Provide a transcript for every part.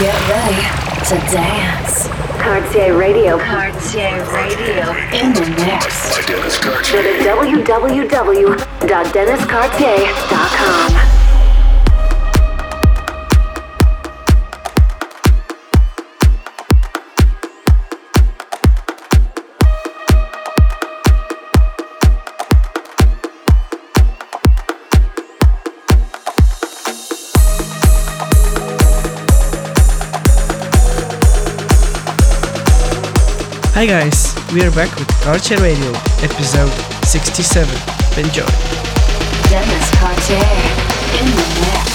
Get ready to dance. Cartier Radio. Cartier Radio. In the mix. By Dennis Cartier. Go to www.denniscartier.com. We are back with Cartier Radio, episode 67. Enjoy. Dennis Cartier in the mix.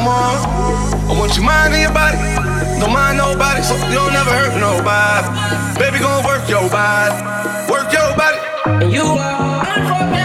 Come on, I want you minding your body. Don't mind nobody, so you don't never hurt nobody. Baby, gon' work your body, work your body. And you are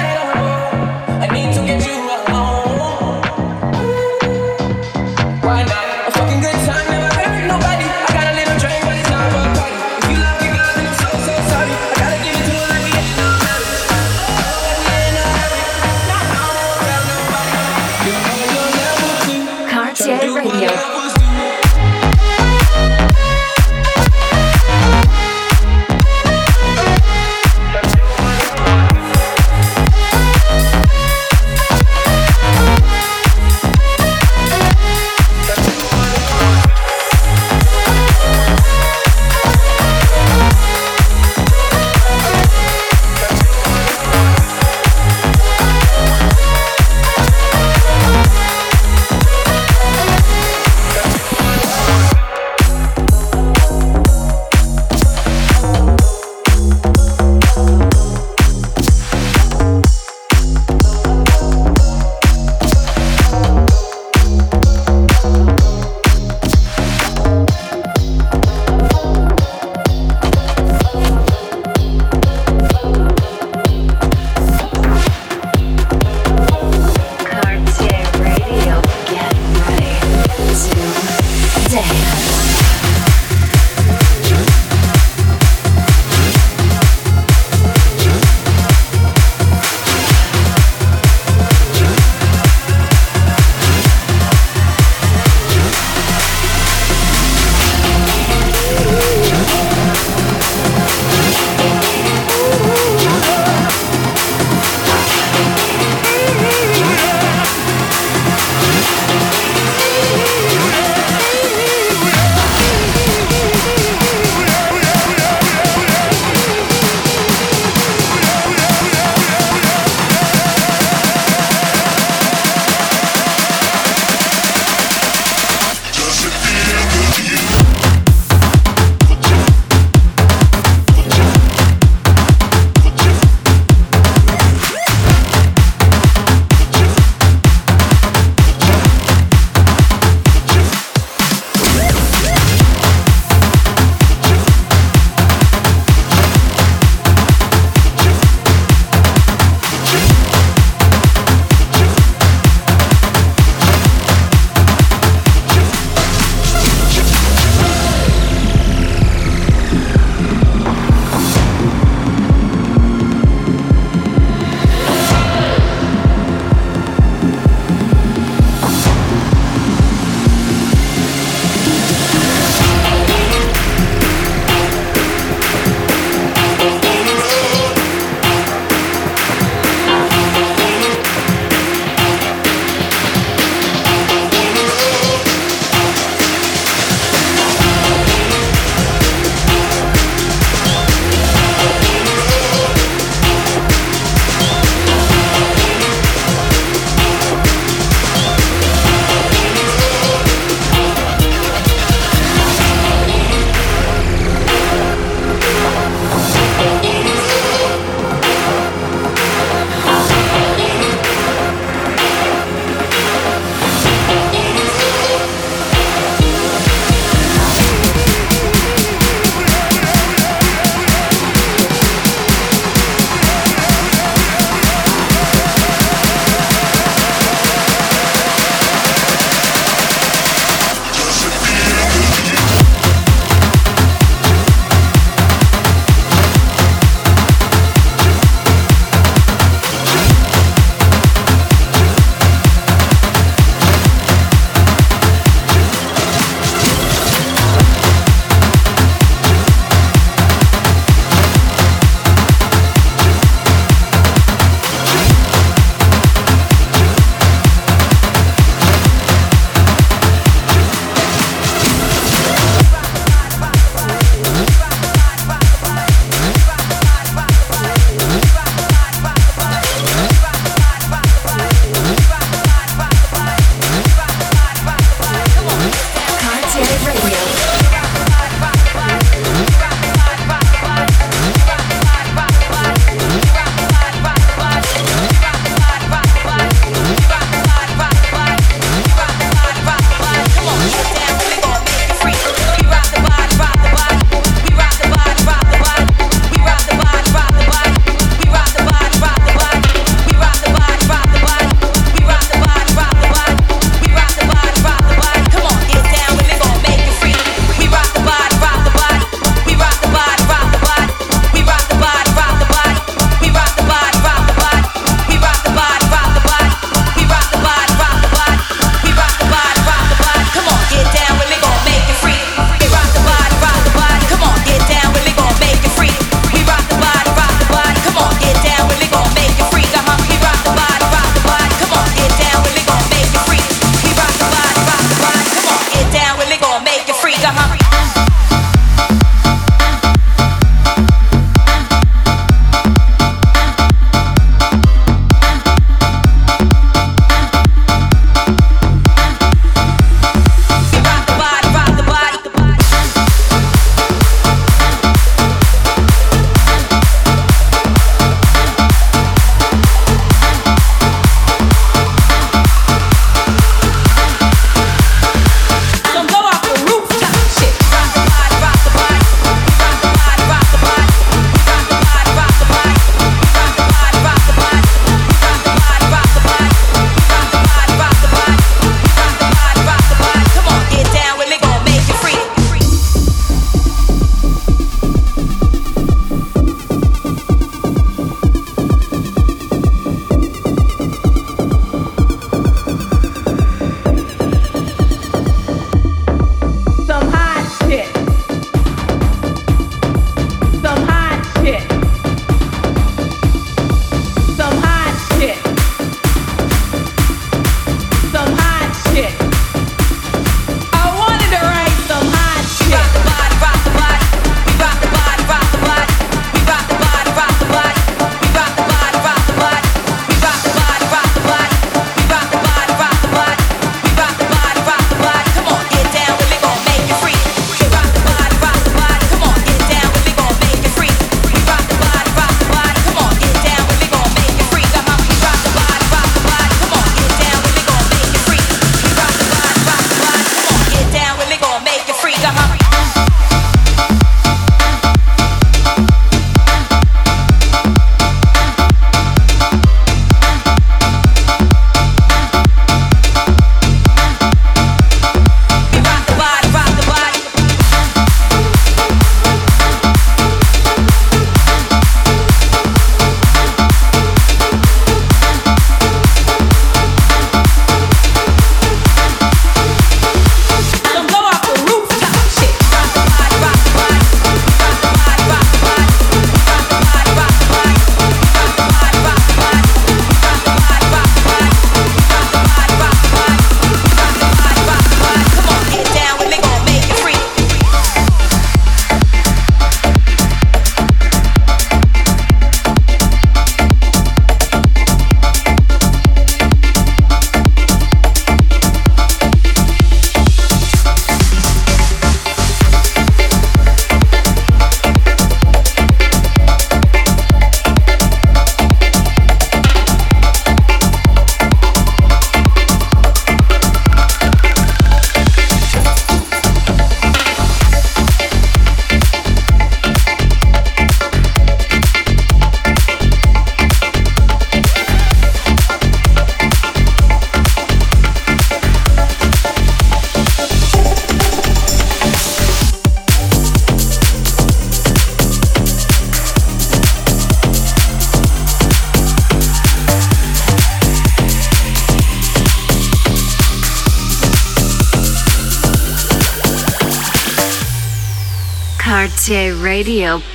Radio.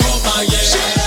yeah.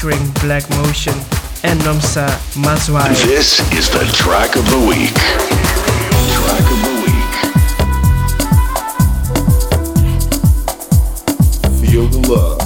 Featuring Black Motion and Nomsa Mazwai. This is the track of the week. Track of the week. Feel the love,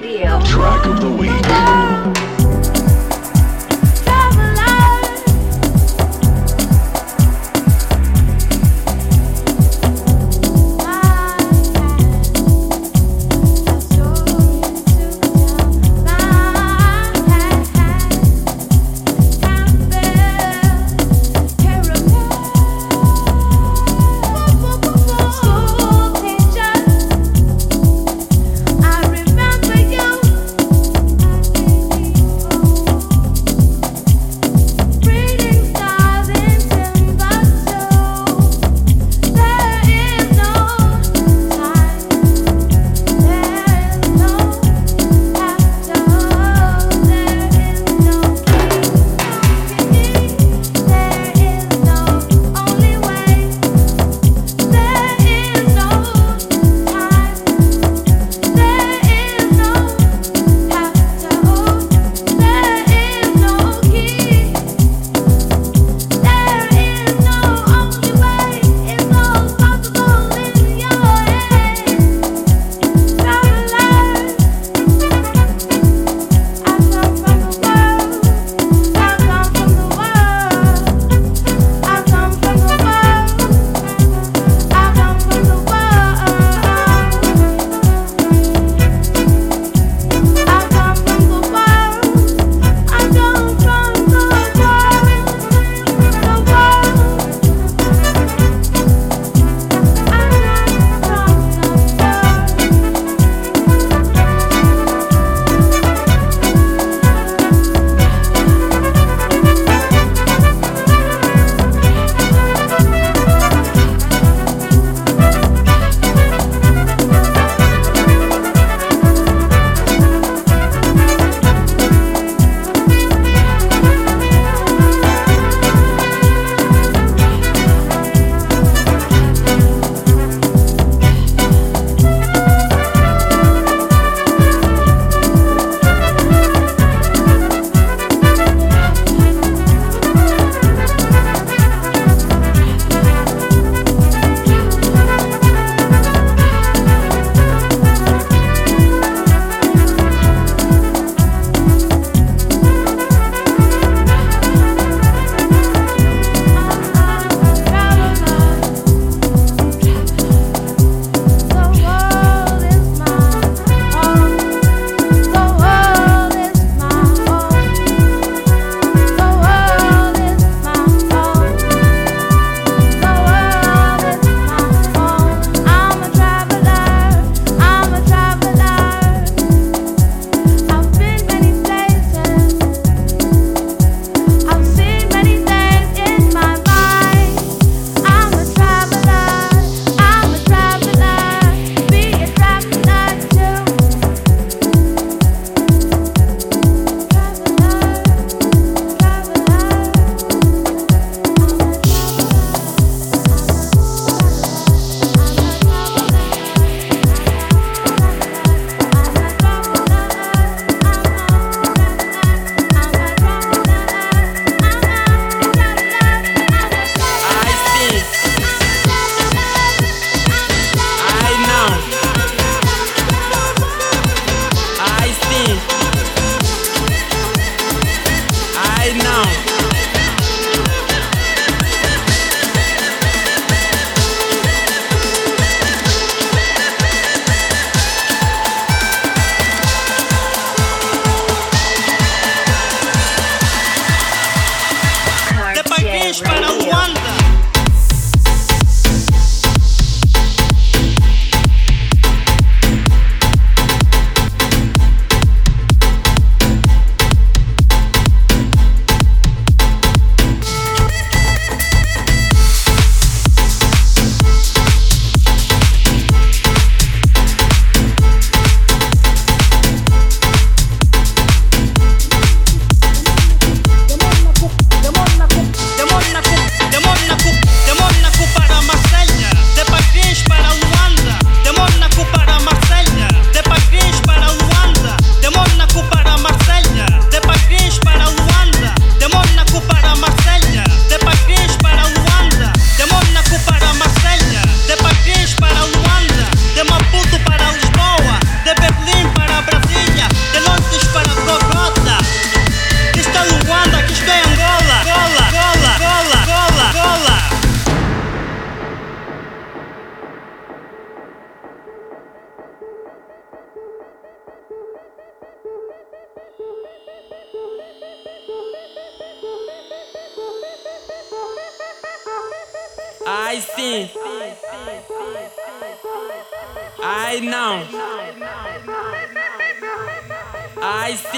Radio. Track of the Week.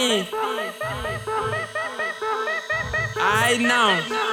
I sim. I não.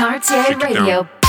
Cartier Radio.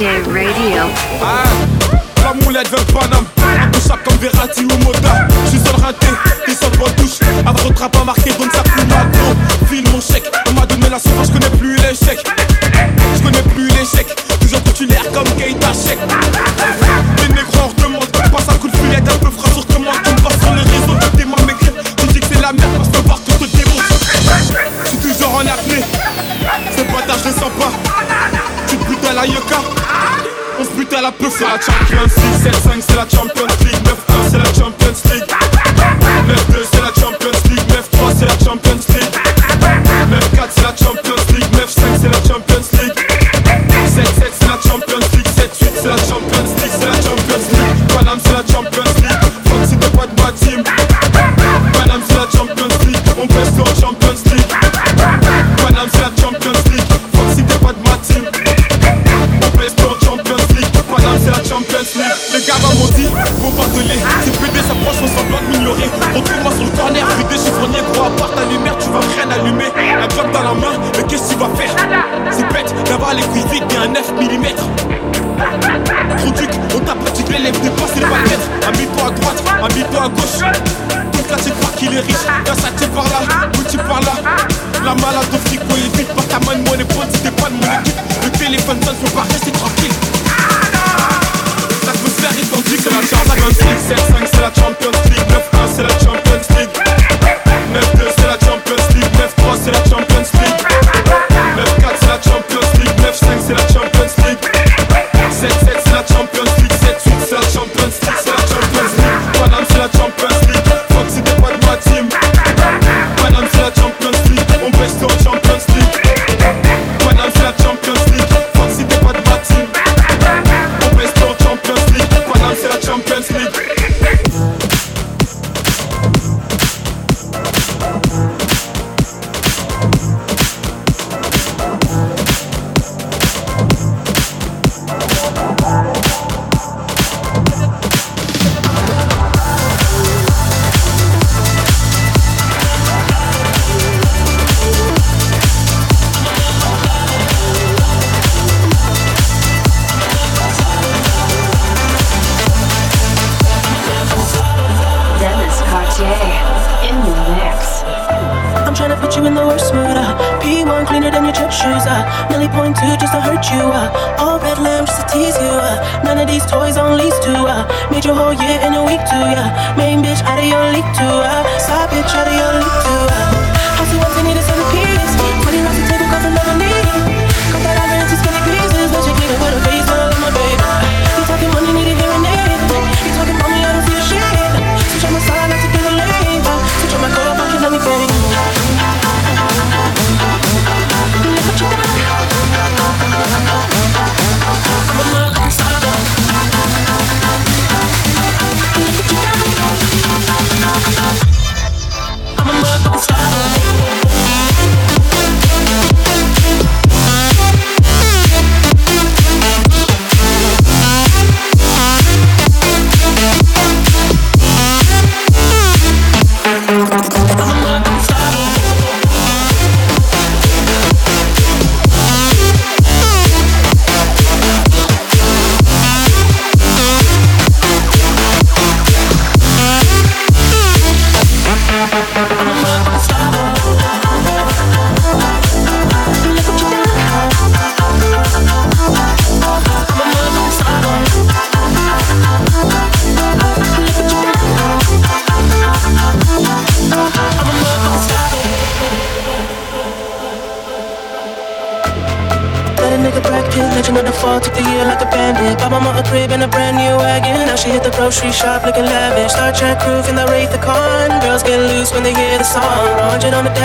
DJ Radio. Ah, la moulette vers Paname, intouchable comme Verratti ou Moda. Je suis seul raté, et seul bonne touche. Avant de pas marqué, donne sa plume à File mon chèque, on m'a donné la sauce Set signs till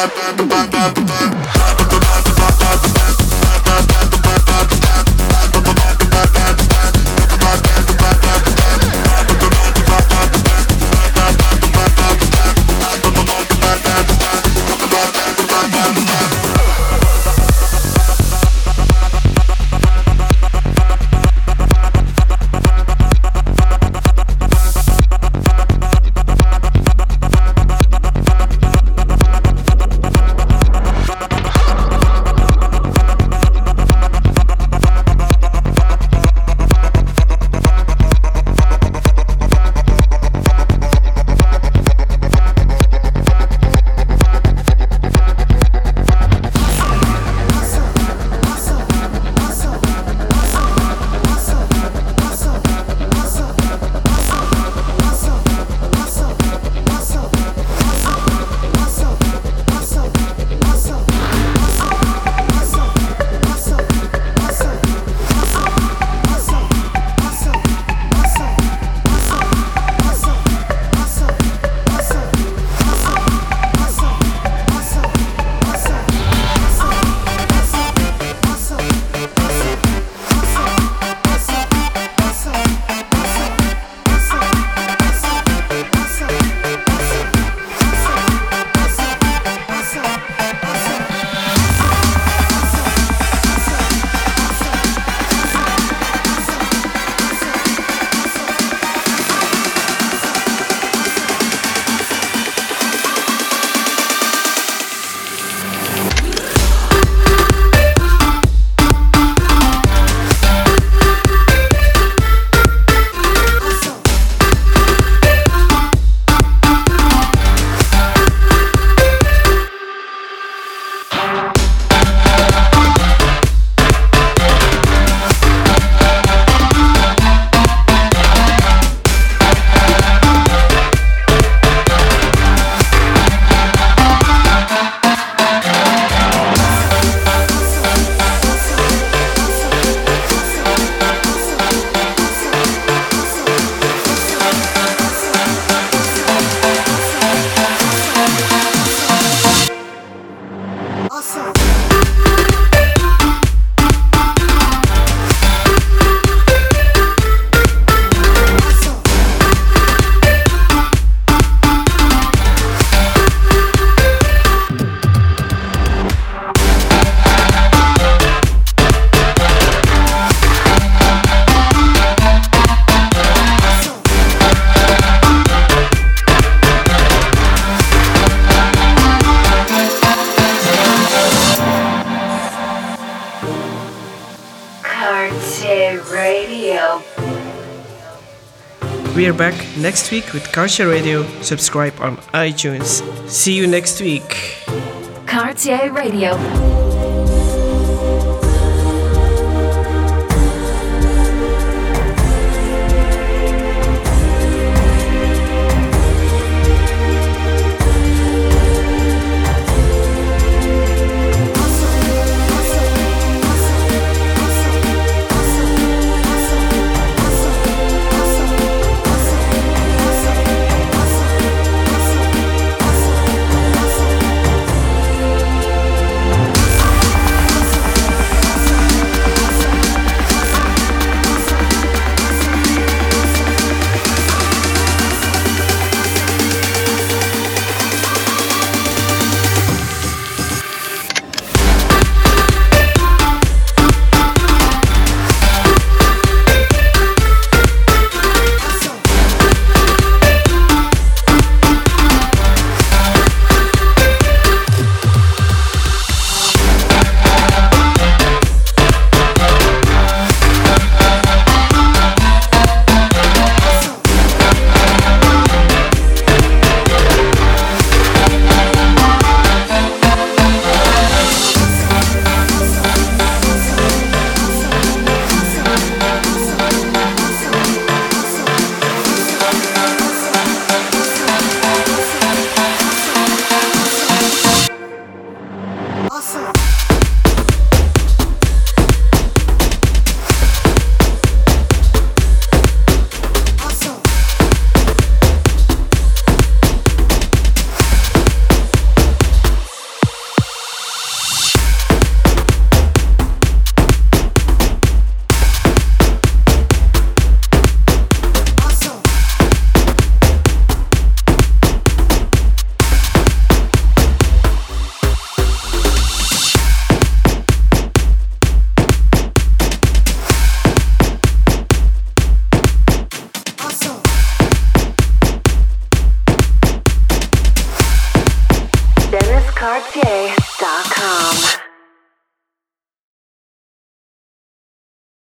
bop bop bop bop bop next week with Cartier Radio. Subscribe on iTunes. See you next week. Cartier Radio.